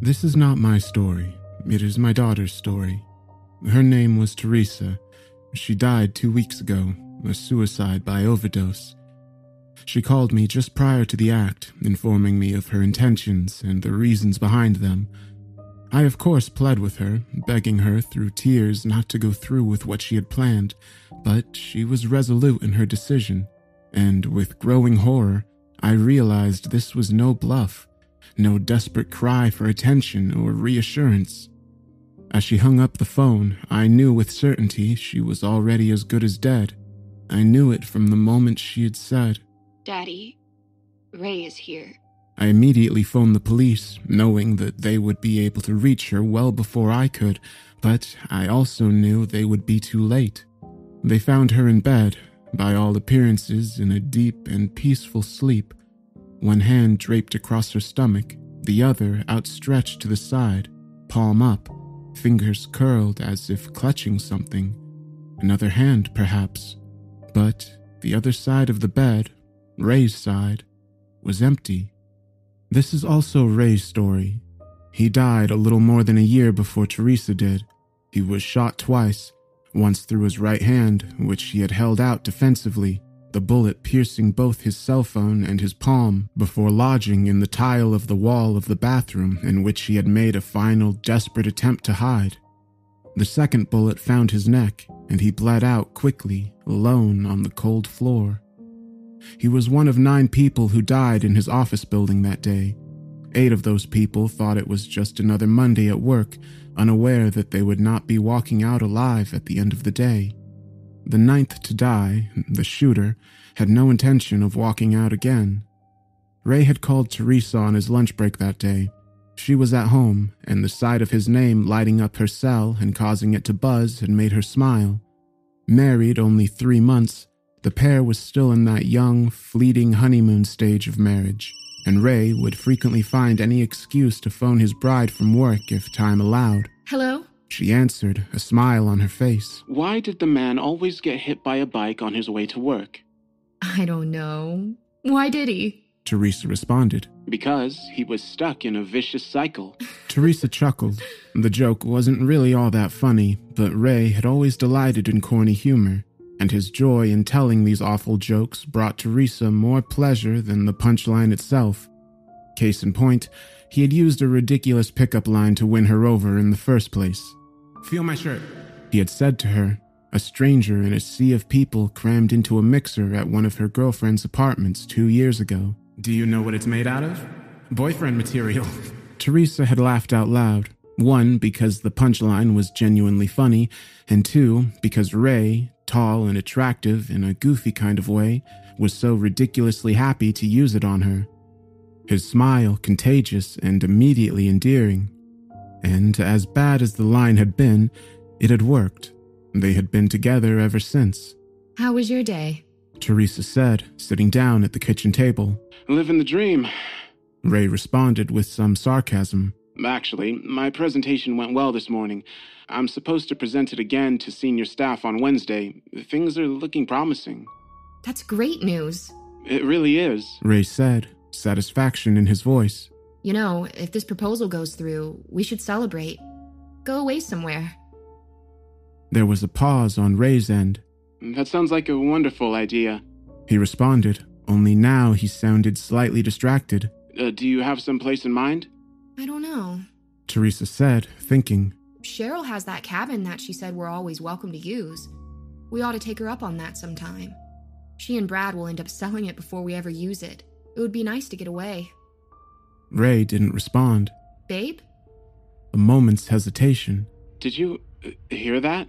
This is not my story. It is my daughter's story. Her name was Theresa. She died two weeks ago, a suicide by overdose. She called me just prior to the act, informing me of her intentions and the reasons behind them. I, of course, pled with her, begging her through tears not to go through with what she had planned, but she was resolute in her decision, and with growing horror, I realized this was no bluff, no desperate cry for attention or reassurance. As she hung up the phone, I knew with certainty she was already as good as dead. I knew it from the moment she had said, Daddy, Ray is here. I immediately phoned the police, knowing that they would be able to reach her well before I could, but I also knew they would be too late. They found her in bed, by all appearances in a deep and peaceful sleep, one hand draped across her stomach, the other outstretched to the side, palm up, fingers curled as if clutching something. Another hand, perhaps. But the other side of the bed, Ray's side, was empty. This is also Ray's story. He died a little more than a year before Theresa did. He was shot twice, once through his right hand, which he had held out defensively, the bullet piercing both his cell phone and his palm before lodging in the tile of the wall of the bathroom in which he had made a final desperate attempt to hide. The second bullet found his neck, and he bled out quickly, alone on the cold floor. He was one of nine people who died in his office building that day. Eight of those people thought it was just another Monday at work, unaware that they would not be walking out alive at the end of the day. The ninth to die, the shooter, had no intention of walking out again. Ray had called Theresa on his lunch break that day. She was at home, and the sight of his name lighting up her cell and causing it to buzz had made her smile. Married only three months, the pair was still in that young, fleeting honeymoon stage of marriage, and Ray would frequently find any excuse to phone his bride from work if time allowed. Hello? She answered, a smile on her face. Why did the man always get hit by a bike on his way to work? I don't know. Why did he? Theresa responded. Because he was stuck in a vicious cycle. Theresa chuckled. The joke wasn't really all that funny, but Ray had always delighted in corny humor and his joy in telling these awful jokes brought Theresa more pleasure than the punchline itself. Case in point, he had used a ridiculous pickup line to win her over in the first place. Feel my shirt, he had said to her, a stranger in a sea of people crammed into a mixer at one of her girlfriend's apartments two years ago. Do you know what it's made out of? Boyfriend material. Theresa had laughed out loud. One, because the punchline was genuinely funny, and two, because Ray, tall and attractive in a goofy kind of way, was so ridiculously happy to use it on her. His smile contagious and immediately endearing. And as bad as the line had been, it had worked. They had been together ever since. How was your day? Theresa said, sitting down at the kitchen table. Living the dream. Ray responded with some sarcasm. Actually, my presentation went well this morning. I'm supposed to present it again to senior staff on Wednesday. Things are looking promising. That's great news. It really is. Ray said, satisfaction in his voice. You know, if this proposal goes through, we should celebrate. Go away somewhere. There was a pause on Ray's end. That sounds like a wonderful idea. He responded, only now he sounded slightly distracted. Uh, do you have some place in mind? I don't know. Theresa said, thinking. Cheryl has that cabin that she said we're always welcome to use. We ought to take her up on that sometime. She and Brad will end up selling it before we ever use it. It would be nice to get away. Ray didn't respond. Babe? A moment's hesitation. Did you uh, hear that?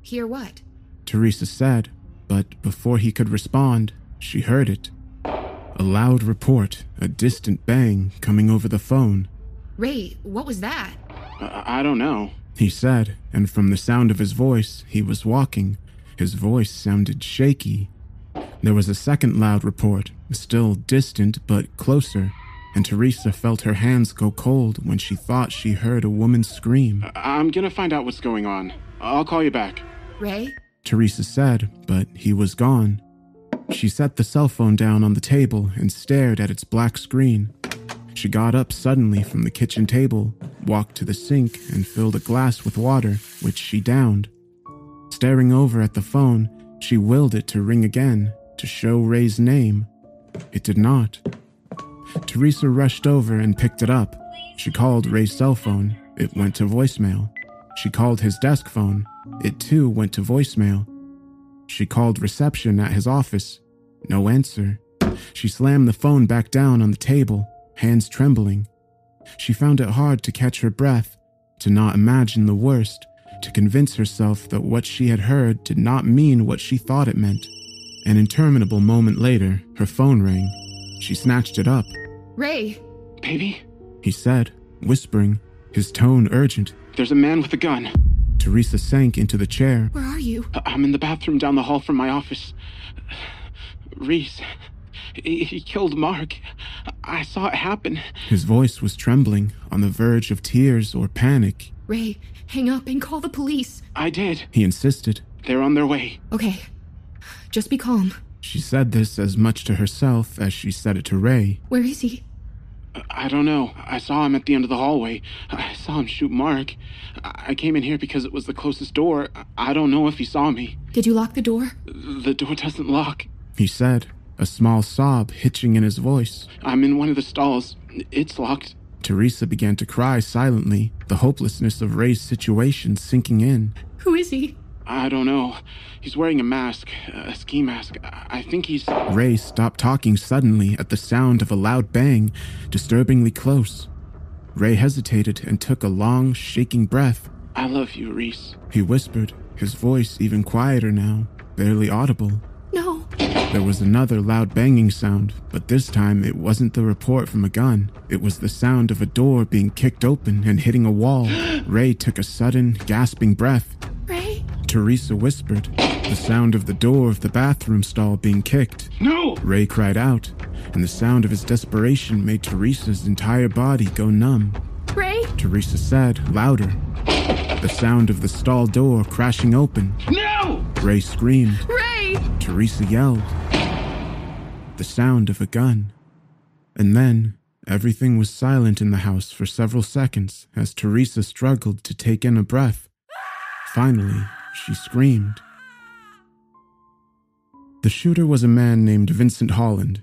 Hear what? Theresa said, but before he could respond, she heard it. A loud report, a distant bang coming over the phone. Ray, what was that? I, I don't know. He said, and from the sound of his voice, he was walking. His voice sounded shaky. There was a second loud report, still distant but closer, and Theresa felt her hands go cold when she thought she heard a woman scream. I- I'm gonna find out what's going on. I'll call you back. Ray? Teresa said, but he was gone. She set the cell phone down on the table and stared at its black screen. She got up suddenly from the kitchen table, walked to the sink, and filled a glass with water, which she downed. Staring over at the phone, she willed it to ring again to show Ray's name. It did not. Theresa rushed over and picked it up. She called Ray's cell phone. It went to voicemail. She called his desk phone. It too went to voicemail. She called reception at his office. No answer. She slammed the phone back down on the table, hands trembling. She found it hard to catch her breath, to not imagine the worst, to convince herself that what she had heard did not mean what she thought it meant. An interminable moment later, her phone rang. She snatched it up. Ray! Baby? He said, whispering, his tone urgent. There's a man with a gun. Theresa sank into the chair. Where are you? Uh, I'm in the bathroom down the hall from my office. Reese. He, he killed Mark. I saw it happen. His voice was trembling, on the verge of tears or panic. Ray, hang up and call the police. I did. He insisted. They're on their way. Okay. Just be calm. She said this as much to herself as she said it to Ray. Where is he? I don't know. I saw him at the end of the hallway. I saw him shoot Mark. I came in here because it was the closest door. I don't know if he saw me. Did you lock the door? The door doesn't lock. He said, a small sob hitching in his voice. I'm in one of the stalls. It's locked. Theresa began to cry silently, the hopelessness of Ray's situation sinking in. Who is he? I don't know. He's wearing a mask, a ski mask. I think he's. Ray stopped talking suddenly at the sound of a loud bang, disturbingly close. Ray hesitated and took a long, shaking breath. I love you, Reese. He whispered, his voice even quieter now, barely audible. No. There was another loud banging sound, but this time it wasn't the report from a gun. It was the sound of a door being kicked open and hitting a wall. Ray took a sudden, gasping breath. Ray? Theresa whispered, the sound of the door of the bathroom stall being kicked. No! Ray cried out, and the sound of his desperation made Theresa's entire body go numb. Ray? Theresa said, louder. The sound of the stall door crashing open. No! Ray screamed. Ray! Theresa yelled. The sound of a gun. And then, everything was silent in the house for several seconds as Theresa struggled to take in a breath. Finally, she screamed. The shooter was a man named Vincent Holland.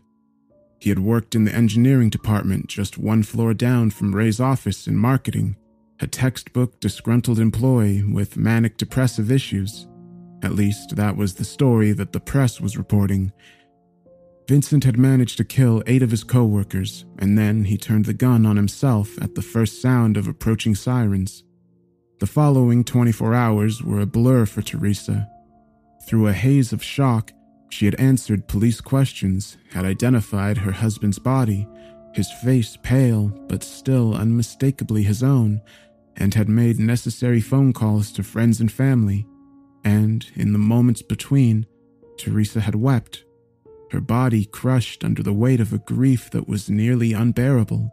He had worked in the engineering department just one floor down from Ray's office in marketing, a textbook disgruntled employee with manic depressive issues. At least, that was the story that the press was reporting. Vincent had managed to kill eight of his coworkers, and then he turned the gun on himself at the first sound of approaching sirens. The following 24 hours were a blur for Theresa. Through a haze of shock, she had answered police questions, had identified her husband's body, his face pale but still unmistakably his own, and had made necessary phone calls to friends and family. And in the moments between, Theresa had wept, her body crushed under the weight of a grief that was nearly unbearable,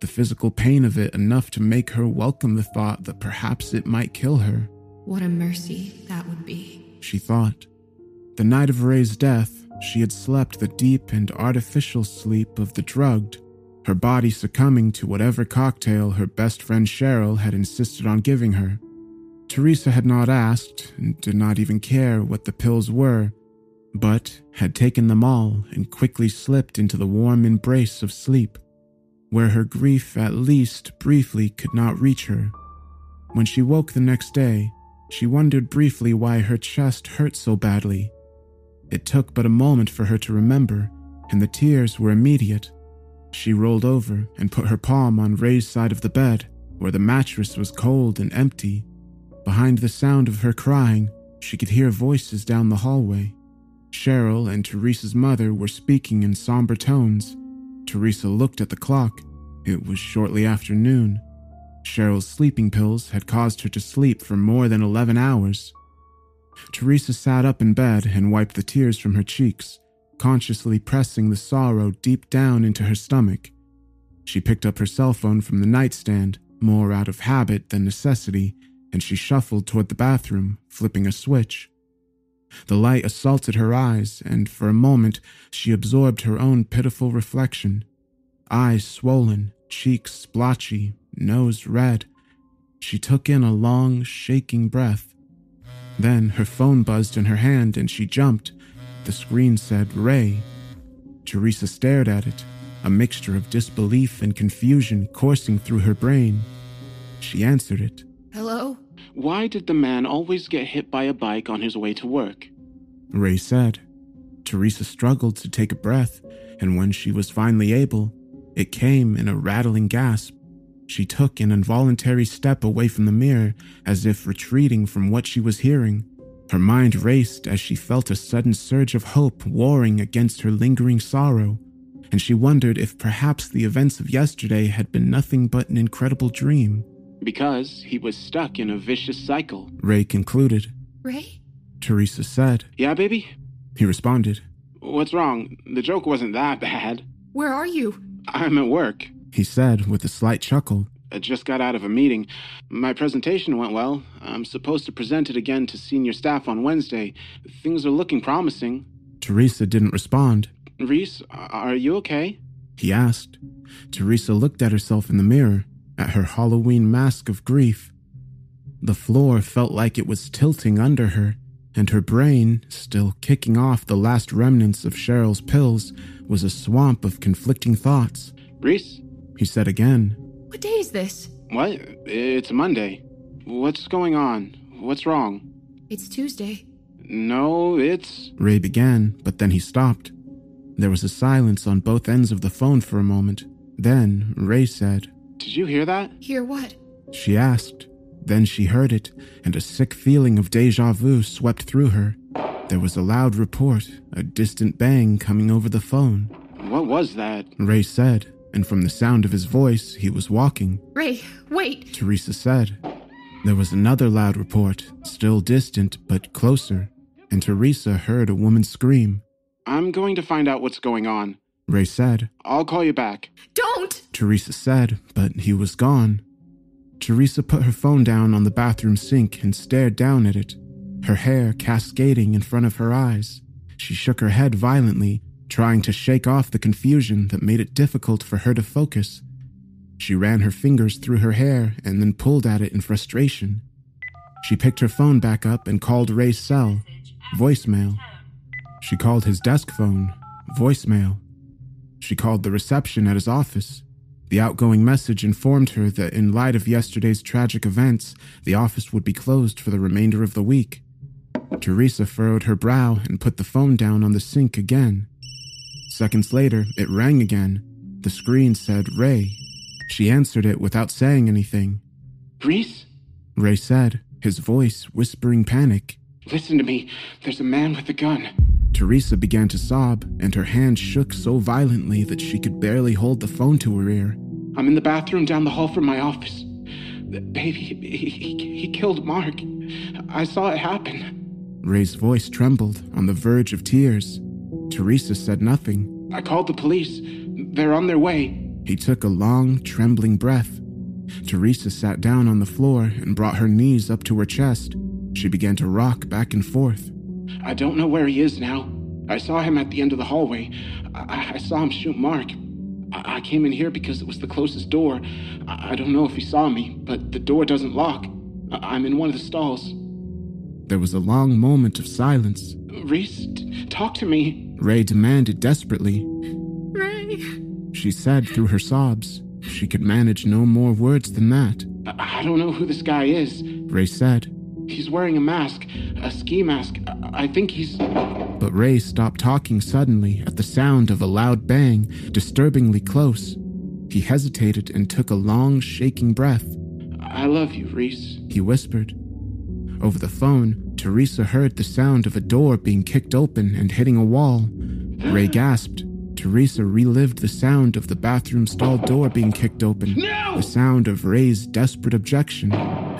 the physical pain of it enough to make her welcome the thought that perhaps it might kill her. What a mercy that would be. She thought. The night of Ray's death, she had slept the deep and artificial sleep of the drugged, her body succumbing to whatever cocktail her best friend Cheryl had insisted on giving her. Theresa had not asked and did not even care what the pills were, but had taken them all and quickly slipped into the warm embrace of sleep, where her grief at least briefly could not reach her. When she woke the next day, she wondered briefly why her chest hurt so badly. It took but a moment for her to remember, and the tears were immediate. She rolled over and put her palm on Ray's side of the bed, where the mattress was cold and empty. Behind the sound of her crying, she could hear voices down the hallway. Cheryl and Theresa's mother were speaking in somber tones. Theresa looked at the clock. It was shortly after noon. Cheryl's sleeping pills had caused her to sleep for more than 11 hours. Theresa sat up in bed and wiped the tears from her cheeks, consciously pressing the sorrow deep down into her stomach. She picked up her cell phone from the nightstand, more out of habit than necessity, and she shuffled toward the bathroom, flipping a switch. The light assaulted her eyes, and for a moment she absorbed her own pitiful reflection. eyes swollen, cheeks splotchy, nose red. She took in a long, shaking breath. Then her phone buzzed in her hand and she jumped. The screen said Ray. Theresa stared at it, a mixture of disbelief and confusion coursing through her brain. She answered it. Hello? Why did the man always get hit by a bike on his way to work? Ray said. Theresa struggled to take a breath, and when she was finally able, it came in a rattling gasp. She took an involuntary step away from the mirror, as if retreating from what she was hearing. Her mind raced as she felt a sudden surge of hope warring against her lingering sorrow, and she wondered if perhaps the events of yesterday had been nothing but an incredible dream. Because he was stuck in a vicious cycle. Ray concluded. Ray? Theresa said. Yeah, baby? He responded. What's wrong? The joke wasn't that bad. Where are you? I'm at work. He said with a slight chuckle. I just got out of a meeting. My presentation went well. I'm supposed to present it again to senior staff on Wednesday. Things are looking promising. Theresa didn't respond. Reese, are you okay? He asked. Theresa looked at herself in the mirror, at her Halloween mask of grief. The floor felt like it was tilting under her, and her brain, still kicking off the last remnants of Cheryl's pills, was a swamp of conflicting thoughts. Reese? He said again. What day is this? What? It's Monday. What's going on? What's wrong? It's Tuesday. No, it's. Ray began, but then he stopped. There was a silence on both ends of the phone for a moment. Then Ray said, Did you hear that? Hear what? She asked. Then she heard it, and a sick feeling of deja vu swept through her. There was a loud report, a distant bang coming over the phone. What was that? Ray said, and from the sound of his voice, he was walking. Ray, wait! Theresa said. There was another loud report, still distant but closer, and Theresa heard a woman scream. I'm going to find out what's going on. Ray said. I'll call you back. Don't! Theresa said, but he was gone. Theresa put her phone down on the bathroom sink and stared down at it, her hair cascading in front of her eyes. She shook her head violently, trying to shake off the confusion that made it difficult for her to focus. She ran her fingers through her hair and then pulled at it in frustration. She picked her phone back up and called Ray's cell, voicemail. She called his desk phone, voicemail. She called the reception at his office. The outgoing message informed her that in light of yesterday's tragic events, the office would be closed for the remainder of the week. Theresa furrowed her brow and put the phone down on the sink again. Seconds later, it rang again. The screen said Ray. She answered it without saying anything. Reese? Ray said, his voice whispering panic. Listen to me. There's a man with a gun. Theresa began to sob, and her hand shook so violently that she could barely hold the phone to her ear. I'm in the bathroom down the hall from my office. Baby, he, he, he killed Mark. I saw it happen. Ray's voice trembled, on the verge of tears. Theresa said nothing. I called the police. They're on their way. He took a long, trembling breath. Theresa sat down on the floor and brought her knees up to her chest. She began to rock back and forth. I don't know where he is now. I saw him at the end of the hallway. I, I saw him shoot Mark. I, I, came in here because it was the closest door. I, I, don't know if he saw me, but the door doesn't lock. I, am in one of the stalls. There was a long moment of silence. Reese, talk to me. Ray demanded desperately. Ray. She said through her sobs. She could manage no more words than that. I, I don't know who this guy is. Ray said. He's wearing a mask, a ski mask. I think he's. But Ray stopped talking suddenly at the sound of a loud bang, disturbingly close. He hesitated and took a long, shaking breath. I love you, Reese, he whispered. Over the phone, Theresa heard the sound of a door being kicked open and hitting a wall. Ray gasped. Theresa relived the sound of the bathroom stall door being kicked open, no! the sound of Ray's desperate objection,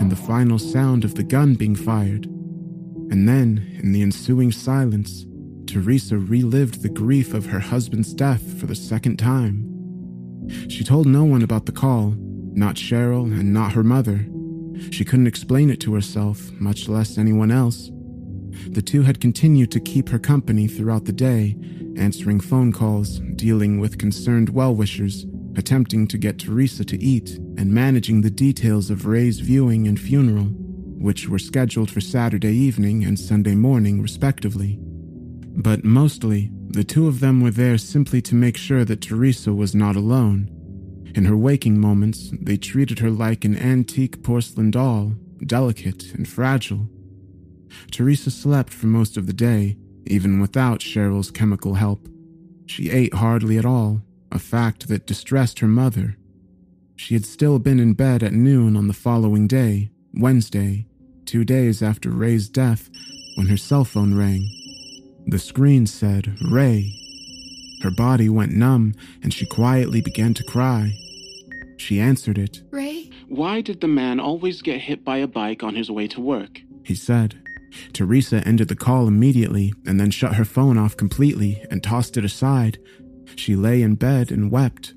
and the final sound of the gun being fired. And then, in the ensuing silence, Theresa relived the grief of her husband's death for the second time. She told no one about the call, not Cheryl and not her mother. She couldn't explain it to herself, much less anyone else. The two had continued to keep her company throughout the day, answering phone calls, dealing with concerned well wishers, attempting to get Theresa to eat and managing the details of Ray's viewing and funeral, which were scheduled for Saturday evening and Sunday morning, respectively. But mostly, the two of them were there simply to make sure that Theresa was not alone. In her waking moments, they treated her like an antique porcelain doll, delicate and fragile. Theresa slept for most of the day, even without Cheryl's chemical help. She ate hardly at all, a fact that distressed her mother. She had still been in bed at noon on the following day, Wednesday, two days after Ray's death, when her cell phone rang. The screen said, Ray. Her body went numb and she quietly began to cry. She answered it. Ray? Why did the man always get hit by a bike on his way to work? He said. Theresa ended the call immediately and then shut her phone off completely and tossed it aside. She lay in bed and wept.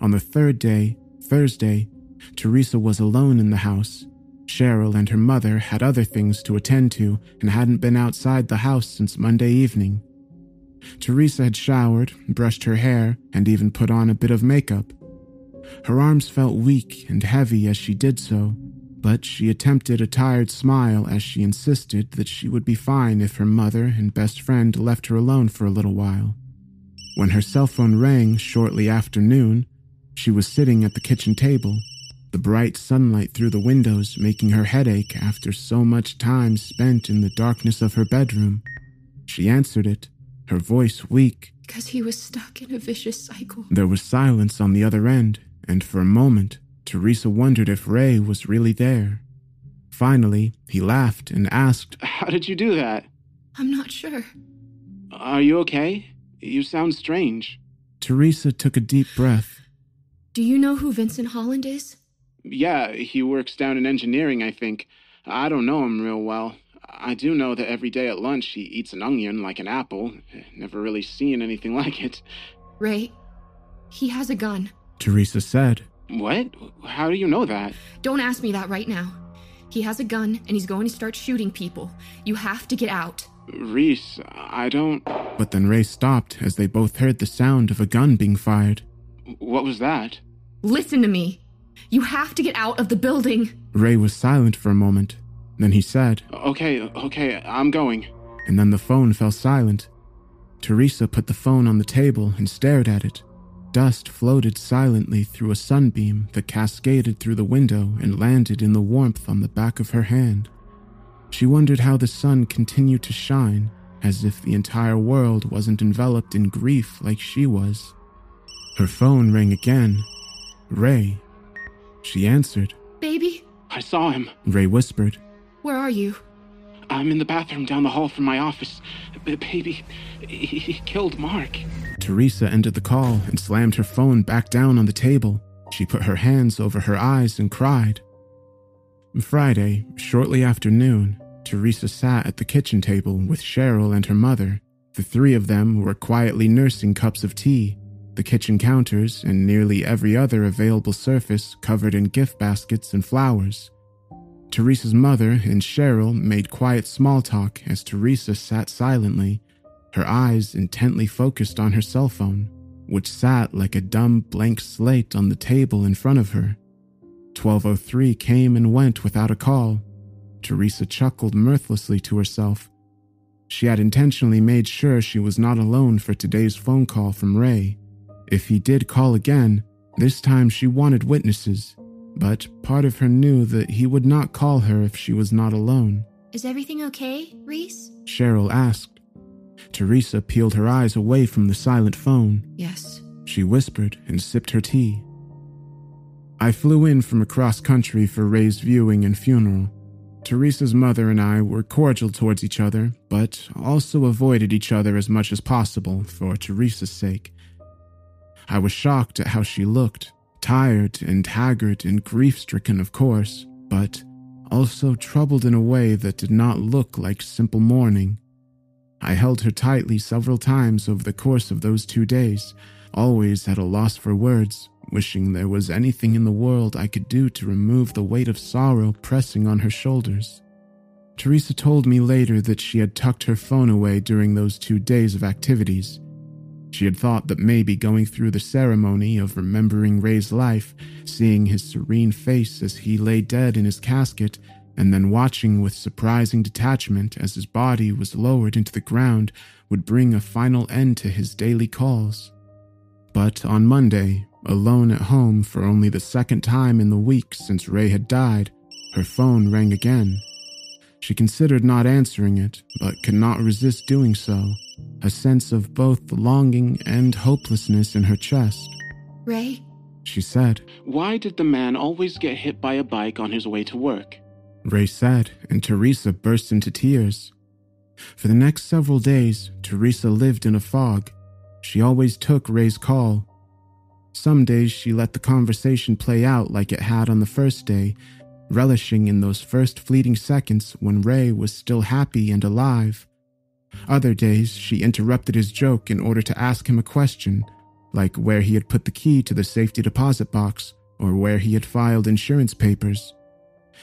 On the third day, Thursday, Theresa was alone in the house. Cheryl and her mother had other things to attend to and hadn't been outside the house since Monday evening. Theresa had showered, brushed her hair, and even put on a bit of makeup. Her arms felt weak and heavy as she did so, but she attempted a tired smile as she insisted that she would be fine if her mother and best friend left her alone for a little while. When her cell phone rang shortly after noon, she was sitting at the kitchen table, the bright sunlight through the windows making her headache after so much time spent in the darkness of her bedroom. She answered it, her voice weak. Because he was stuck in a vicious cycle. There was silence on the other end, and for a moment, Theresa wondered if Ray was really there. Finally, he laughed and asked, How did you do that? I'm not sure. Are you okay? You sound strange. Theresa took a deep breath. Do you know who Vincent Holland is? Yeah, he works down in engineering, I think. I don't know him real well. I do know that every day at lunch he eats an onion like an apple. Never really seen anything like it. Ray, he has a gun. Theresa said. What? How do you know that? Don't ask me that right now. He has a gun and he's going to start shooting people. You have to get out. Reese, I don't. But then Ray stopped as they both heard the sound of a gun being fired. What was that? Listen to me. You have to get out of the building. Ray was silent for a moment. Then he said, Okay, okay, I'm going. And then the phone fell silent. Theresa put the phone on the table and stared at it. Dust floated silently through a sunbeam that cascaded through the window and landed in the warmth on the back of her hand. She wondered how the sun continued to shine, as if the entire world wasn't enveloped in grief like she was. Her phone rang again. Ray. She answered. Baby? I saw him. Ray whispered. Where are you? I'm in the bathroom down the hall from my office. B- baby, he, he killed Mark. Theresa ended the call and slammed her phone back down on the table. She put her hands over her eyes and cried. Friday, shortly after noon, Theresa sat at the kitchen table with Cheryl and her mother. The three of them were quietly nursing cups of tea, the kitchen counters and nearly every other available surface covered in gift baskets and flowers. Theresa's mother and Cheryl made quiet small talk as Theresa sat silently, her eyes intently focused on her cell phone, which sat like a dumb blank slate on the table in front of her. 1203 came and went without a call. Theresa chuckled mirthlessly to herself. She had intentionally made sure she was not alone for today's phone call from Ray. If he did call again, this time she wanted witnesses, but part of her knew that he would not call her if she was not alone. Is everything okay, Reese? Cheryl asked. Theresa peeled her eyes away from the silent phone. Yes. She whispered and sipped her tea. I flew in from across country for Ray's viewing and funeral. Theresa's mother and I were cordial towards each other, but also avoided each other as much as possible for Theresa's sake. I was shocked at how she looked, tired and haggard and grief stricken, of course, but also troubled in a way that did not look like simple mourning. I held her tightly several times over the course of those two days, always at a loss for words, wishing there was anything in the world I could do to remove the weight of sorrow pressing on her shoulders. Theresa told me later that she had tucked her phone away during those two days of activities. She had thought that maybe going through the ceremony of remembering Ray's life, seeing his serene face as he lay dead in his casket, and then watching with surprising detachment as his body was lowered into the ground would bring a final end to his daily calls. But on Monday, alone at home for only the second time in the week since Ray had died, her phone rang again. She considered not answering it, but could not resist doing so, a sense of both longing and hopelessness in her chest. Ray? She said. Why did the man always get hit by a bike on his way to work? Ray said, and Theresa burst into tears. For the next several days, Theresa lived in a fog. She always took Ray's call. Some days she let the conversation play out like it had on the first day, relishing in those first fleeting seconds when Ray was still happy and alive. Other days she interrupted his joke in order to ask him a question, like where he had put the key to the safety deposit box or where he had filed insurance papers.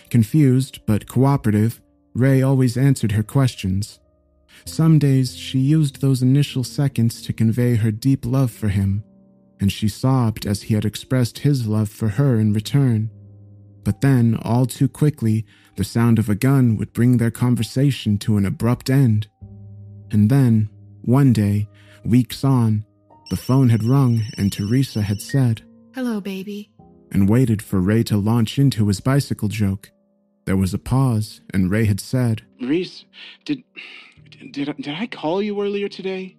Confused but cooperative, Ray always answered her questions. Some days she used those initial seconds to convey her deep love for him, and she sobbed as he had expressed his love for her in return. But then, all too quickly, the sound of a gun would bring their conversation to an abrupt end. And then, one day, weeks on, the phone had rung and Theresa had said, Hello, baby. and waited for Ray to launch into his bicycle joke. There was a pause, and Ray had said, Reese, did did did I call you earlier today?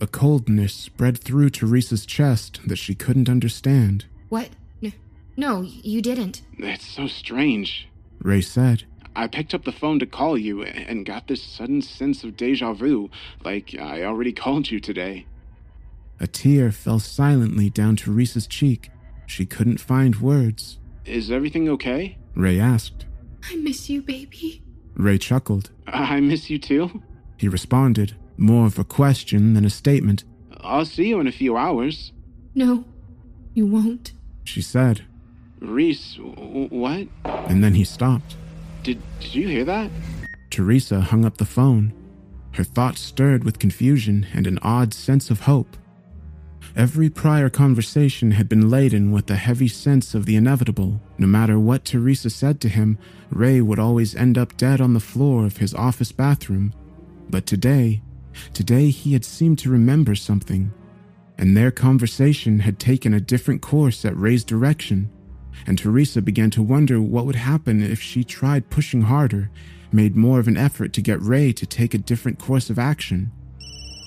A coldness spread through Theresa's chest that she couldn't understand. What? N- no, you didn't. That's so strange. Ray said, I picked up the phone to call you and got this sudden sense of deja vu, like I already called you today. A tear fell silently down Theresa's cheek. She couldn't find words. Is everything okay? Ray asked. I miss you, baby. Ray chuckled. I miss you too. He responded, more of a question than a statement. I'll see you in a few hours. No, you won't. She said, Reese, what? and then he stopped. Did, did you hear that? Theresa hung up the phone. Her thoughts stirred with confusion and an odd sense of hope. Every prior conversation had been laden with a heavy sense of the inevitable. No matter what Theresa said to him, Ray would always end up dead on the floor of his office bathroom. But today, today he had seemed to remember something. And their conversation had taken a different course at Ray's direction. And Theresa began to wonder what would happen if she tried pushing harder, made more of an effort to get Ray to take a different course of action.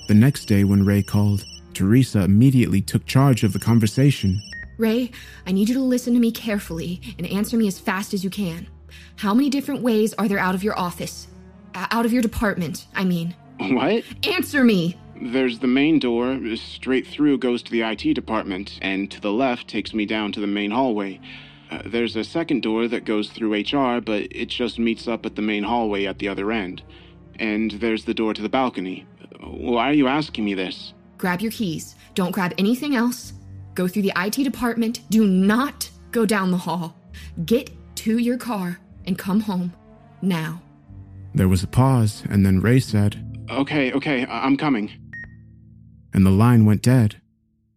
The next day, when Ray called, Theresa immediately took charge of the conversation. Ray, I need you to listen to me carefully and answer me as fast as you can. How many different ways are there out of your office? Uh, out of your department, I mean. What? Answer me! There's the main door, straight through goes to the IT department, and to the left takes me down to the main hallway. Uh, there's a second door that goes through HR, but it just meets up at the main hallway at the other end. And there's the door to the balcony. Why are you asking me this? Grab your keys. Don't grab anything else. Go through the IT department. Do not go down the hall. Get to your car and come home now. There was a pause, and then Ray said, Okay, okay, I- I'm coming. and the line went dead.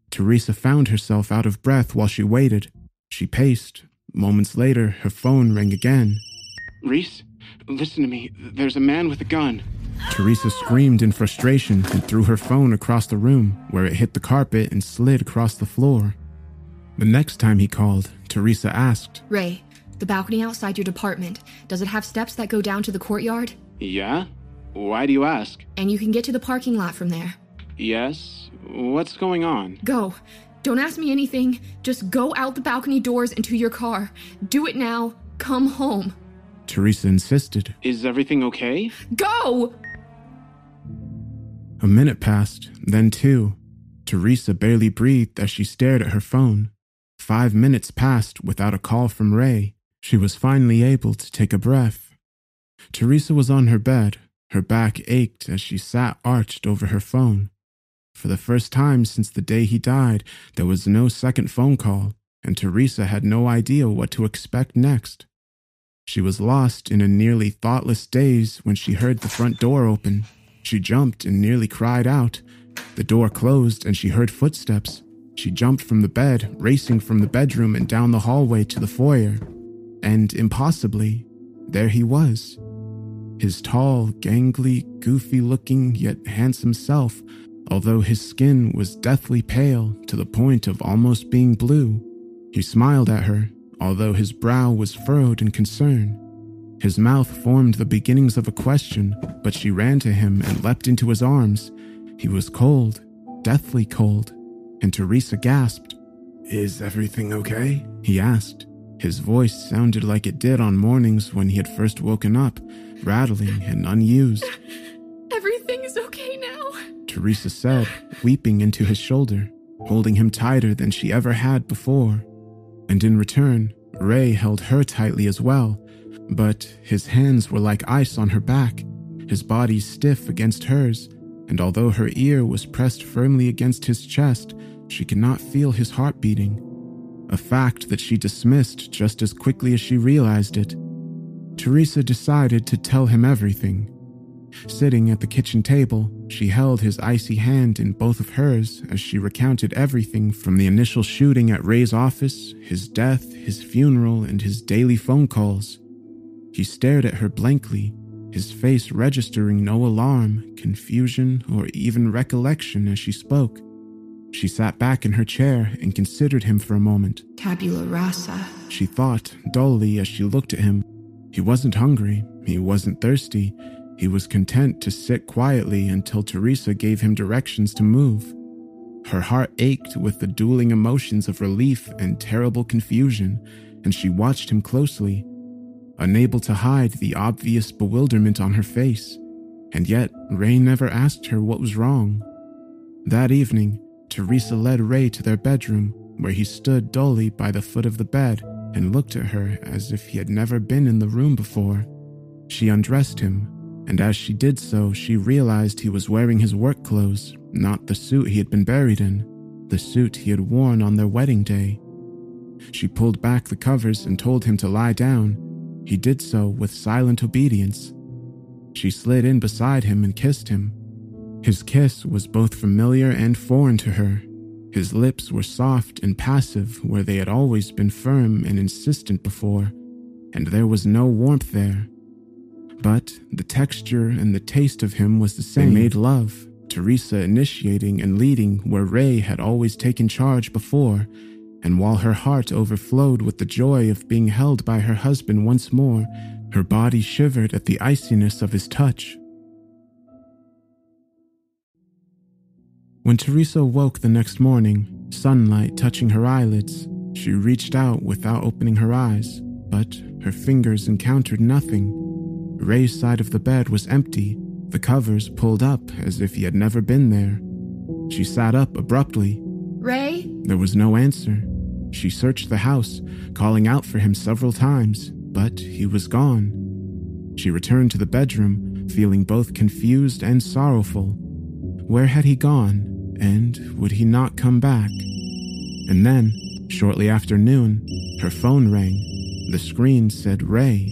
Theresa found herself out of breath while she waited. She paced. Moments later, her phone rang again. Reese, listen to me. There's a man with a gun. Theresa screamed in frustration and threw her phone across the room, where it hit the carpet and slid across the floor. The next time he called, Theresa asked, Ray, the balcony outside your department, does it have steps that go down to the courtyard? Yeah? Why do you ask? And you can get to the parking lot from there. Yes? What's going on? Go. Don't ask me anything. Just go out the balcony doors and to your car. Do it now. Come home. Theresa insisted. Is everything okay? Go! A minute passed, then two. Theresa barely breathed as she stared at her phone. Five minutes passed without a call from Ray. She was finally able to take a breath. Theresa was on her bed. Her back ached as she sat arched over her phone. For the first time since the day he died, there was no second phone call, and Theresa had no idea what to expect next. She was lost in a nearly thoughtless daze when she heard the front door open. She jumped and nearly cried out, The door closed and she heard footsteps. She jumped from the bed, racing from the bedroom and down the hallway to the foyer. And impossibly, there he was. His tall, gangly, goofy looking, yet handsome self, although his skin was deathly pale to the point of almost being blue. He smiled at her, although his brow was furrowed in concern. His mouth formed the beginnings of a question, but she ran to him and leapt into his arms. He was cold, deathly cold, and Theresa gasped. Is everything okay? He asked. His voice sounded like it did on mornings when he had first woken up, rattling and unused. Everything is okay now, Theresa said, weeping into his shoulder, holding him tighter than she ever had before. And in return, Ray held her tightly as well, but his hands were like ice on her back, his body stiff against hers, and although her ear was pressed firmly against his chest, she could not feel his heart beating, a fact that she dismissed just as quickly as she realized it. Theresa decided to tell him everything. Sitting at the kitchen table, she held his icy hand in both of hers as she recounted everything from the initial shooting at Ray's office, his death, his funeral, and his daily phone calls. He stared at her blankly, his face registering no alarm, confusion, or even recollection as she spoke. She sat back in her chair and considered him for a moment. Tabula rasa. She thought dully as she looked at him. He wasn't hungry, he wasn't thirsty, he was content to sit quietly until Theresa gave him directions to move. Her heart ached with the dueling emotions of relief and terrible confusion, and she watched him closely, unable to hide the obvious bewilderment on her face. And yet, Ray never asked her what was wrong. That evening, Theresa led Ray to their bedroom, where he stood dully by the foot of the bed and looked at her as if he had never been in the room before. She undressed him, and as she did so, she realized he was wearing his work clothes, not the suit he had been buried in, the suit he had worn on their wedding day. She pulled back the covers and told him to lie down. He did so with silent obedience. She slid in beside him and kissed him. His kiss was both familiar and foreign to her. His lips were soft and passive where they had always been firm and insistent before, and there was no warmth there. But the texture and the taste of him was the same. They made love, Theresa initiating and leading where Ray had always taken charge before, and while her heart overflowed with the joy of being held by her husband once more, her body shivered at the iciness of his touch. When Theresa woke the next morning, sunlight touching her eyelids, she reached out without opening her eyes, but her fingers encountered nothing. Ray's side of the bed was empty, the covers pulled up as if he had never been there. She sat up abruptly. Ray? There was no answer. She searched the house, calling out for him several times, but he was gone. She returned to the bedroom, feeling both confused and sorrowful. Where had he gone? and would he not come back? And then, shortly after noon, her phone rang. The screen said Ray.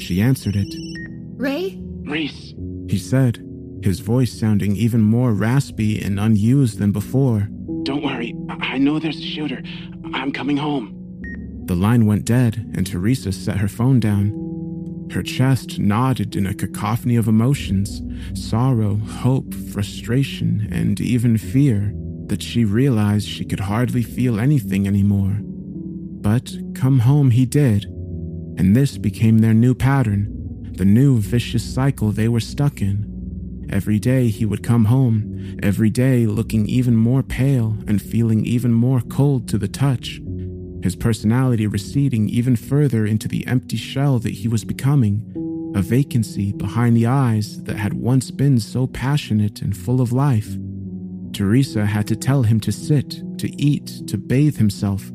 She answered it. Ray? Reese. He said, his voice sounding even more raspy and unused than before. Don't worry. I know there's a shooter. I'm coming home. The line went dead, and Theresa set her phone down. Her chest nodded in a cacophony of emotions sorrow, hope, frustration, and even fear that she realized she could hardly feel anything anymore. But come home he did, and this became their new pattern, the new vicious cycle they were stuck in. Every day he would come home, every day looking even more pale and feeling even more cold to the touch his personality receding even further into the empty shell that he was becoming, a vacancy behind the eyes that had once been so passionate and full of life. Theresa had to tell him to sit, to eat, to bathe himself.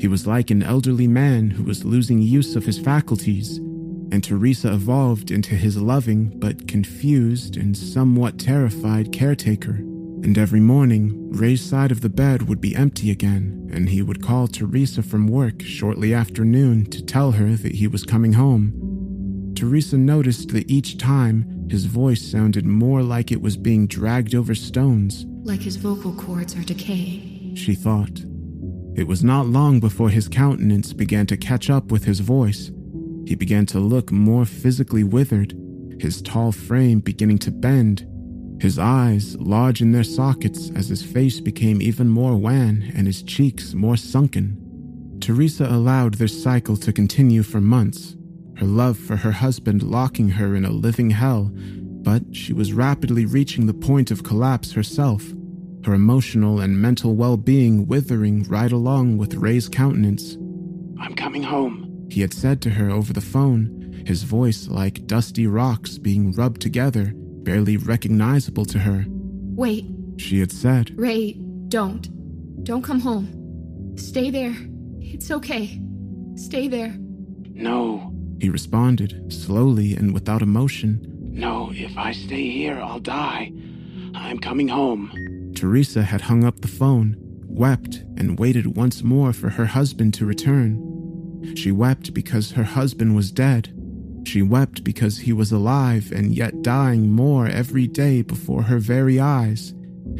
He was like an elderly man who was losing use of his faculties, and Theresa evolved into his loving but confused and somewhat terrified caretaker. And every morning, Ray's side of the bed would be empty again, and he would call Theresa from work shortly after noon to tell her that he was coming home. Theresa noticed that each time, his voice sounded more like it was being dragged over stones, Like his vocal cords are decaying. She thought. It was not long before his countenance began to catch up with his voice. He began to look more physically withered, his tall frame beginning to bend, his eyes large in their sockets as his face became even more wan and his cheeks more sunken. Theresa allowed this cycle to continue for months, her love for her husband locking her in a living hell, but she was rapidly reaching the point of collapse herself, her emotional and mental well being withering right along with Ray's countenance. I'm coming home, he had said to her over the phone, his voice like dusty rocks being rubbed together, barely recognizable to her. Wait, She had said, Ray, don't. Don't come home. Stay there. It's okay. Stay there. No, he responded, slowly and without emotion. no, if I stay here, I'll die. I'm coming home. Theresa had hung up the phone, wept, and waited once more for her husband to return. She wept because her husband was dead. She wept because he was alive and yet dying more every day before her very eyes.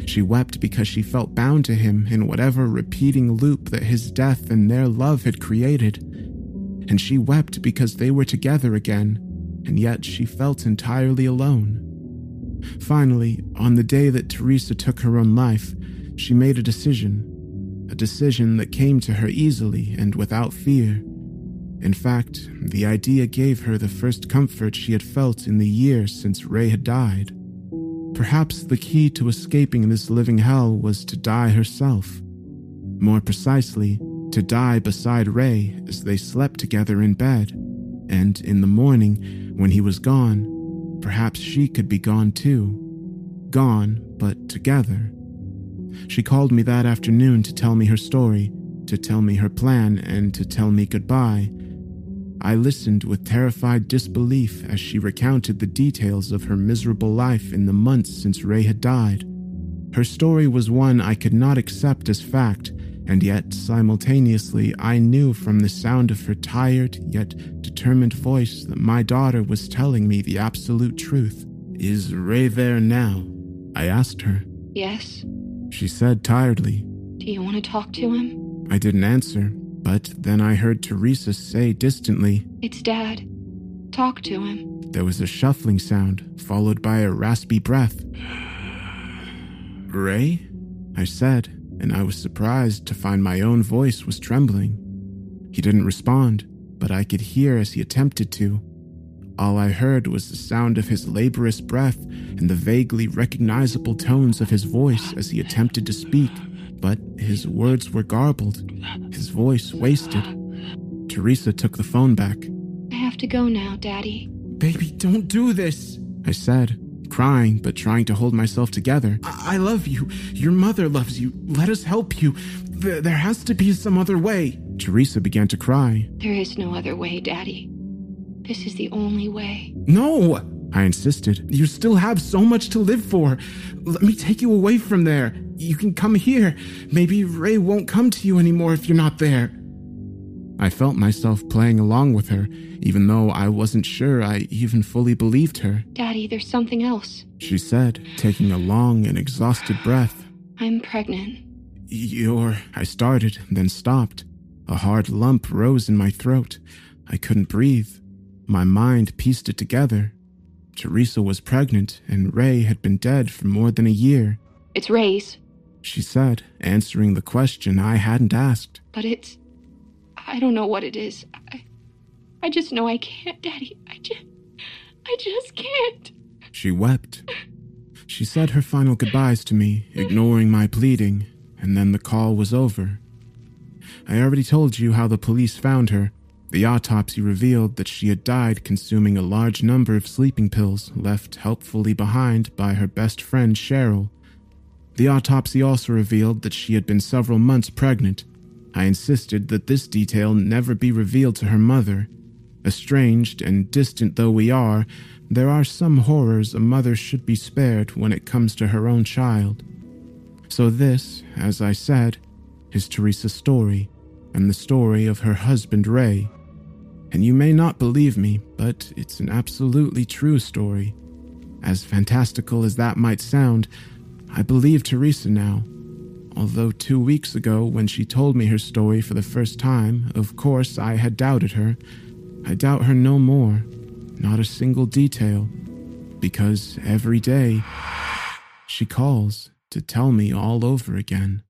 She wept because she felt bound to him in whatever repeating loop that his death and their love had created. And she wept because they were together again, and yet she felt entirely alone. Finally, on the day that Theresa took her own life, she made a decision. A decision that came to her easily and without fear. In fact, the idea gave her the first comfort she had felt in the years since Ray had died. Perhaps the key to escaping this living hell was to die herself. More precisely, to die beside Ray as they slept together in bed, and in the morning, when he was gone, perhaps she could be gone too. Gone, but together. She called me that afternoon to tell me her story, to tell me her plan, and to tell me goodbye. I listened with terrified disbelief as she recounted the details of her miserable life in the months since Ray had died. Her story was one I could not accept as fact, and yet simultaneously I knew from the sound of her tired yet determined voice that my daughter was telling me the absolute truth. Is Ray there now? I asked her. Yes? She said tiredly. Do you want to talk to him? I didn't answer, but then I heard Theresa say distantly, It's Dad. Talk to him. There was a shuffling sound, followed by a raspy breath. Ray? I said, and I was surprised to find my own voice was trembling. He didn't respond, but I could hear as he attempted to. All I heard was the sound of his laborious breath and the vaguely recognizable tones of his voice as he attempted to speak, but his words were garbled, his voice wasted. Theresa took the phone back. I have to go now, Daddy. Baby, don't do this, I said, crying but trying to hold myself together. I, I love you. Your mother loves you. Let us help you. Th- there has to be some other way. Theresa began to cry. There is no other way, Daddy. This is the only way. No, I insisted. You still have so much to live for. Let me take you away from there. You can come here. Maybe Ray won't come to you anymore if you're not there. I felt myself playing along with her, even though I wasn't sure I even fully believed her. Daddy, there's something else. She said, taking a long and exhausted breath. I'm pregnant. You're. I started, then stopped. A hard lump rose in my throat. I couldn't breathe. My mind pieced it together. Theresa was pregnant, and Ray had been dead for more than a year, It's Ray's, she said, answering the question I hadn't asked. but it's. I don't know what it is. I, I just know I can't, Daddy. I just. I just can't. She wept. She said her final goodbyes to me, ignoring my pleading, and then the call was over. I already told you how the police found her. The autopsy revealed that she had died consuming a large number of sleeping pills left helpfully behind by her best friend Cheryl. The autopsy also revealed that she had been several months pregnant. I insisted that this detail never be revealed to her mother. Estranged and distant though we are, there are some horrors a mother should be spared when it comes to her own child. So, this, as I said, is Theresa's story, and the story of her husband Ray. And you may not believe me, but it's an absolutely true story. As fantastical as that might sound, I believe Theresa now. Although two weeks ago, when she told me her story for the first time, of course I had doubted her, I doubt her no more, not a single detail, because every day she calls to tell me all over again.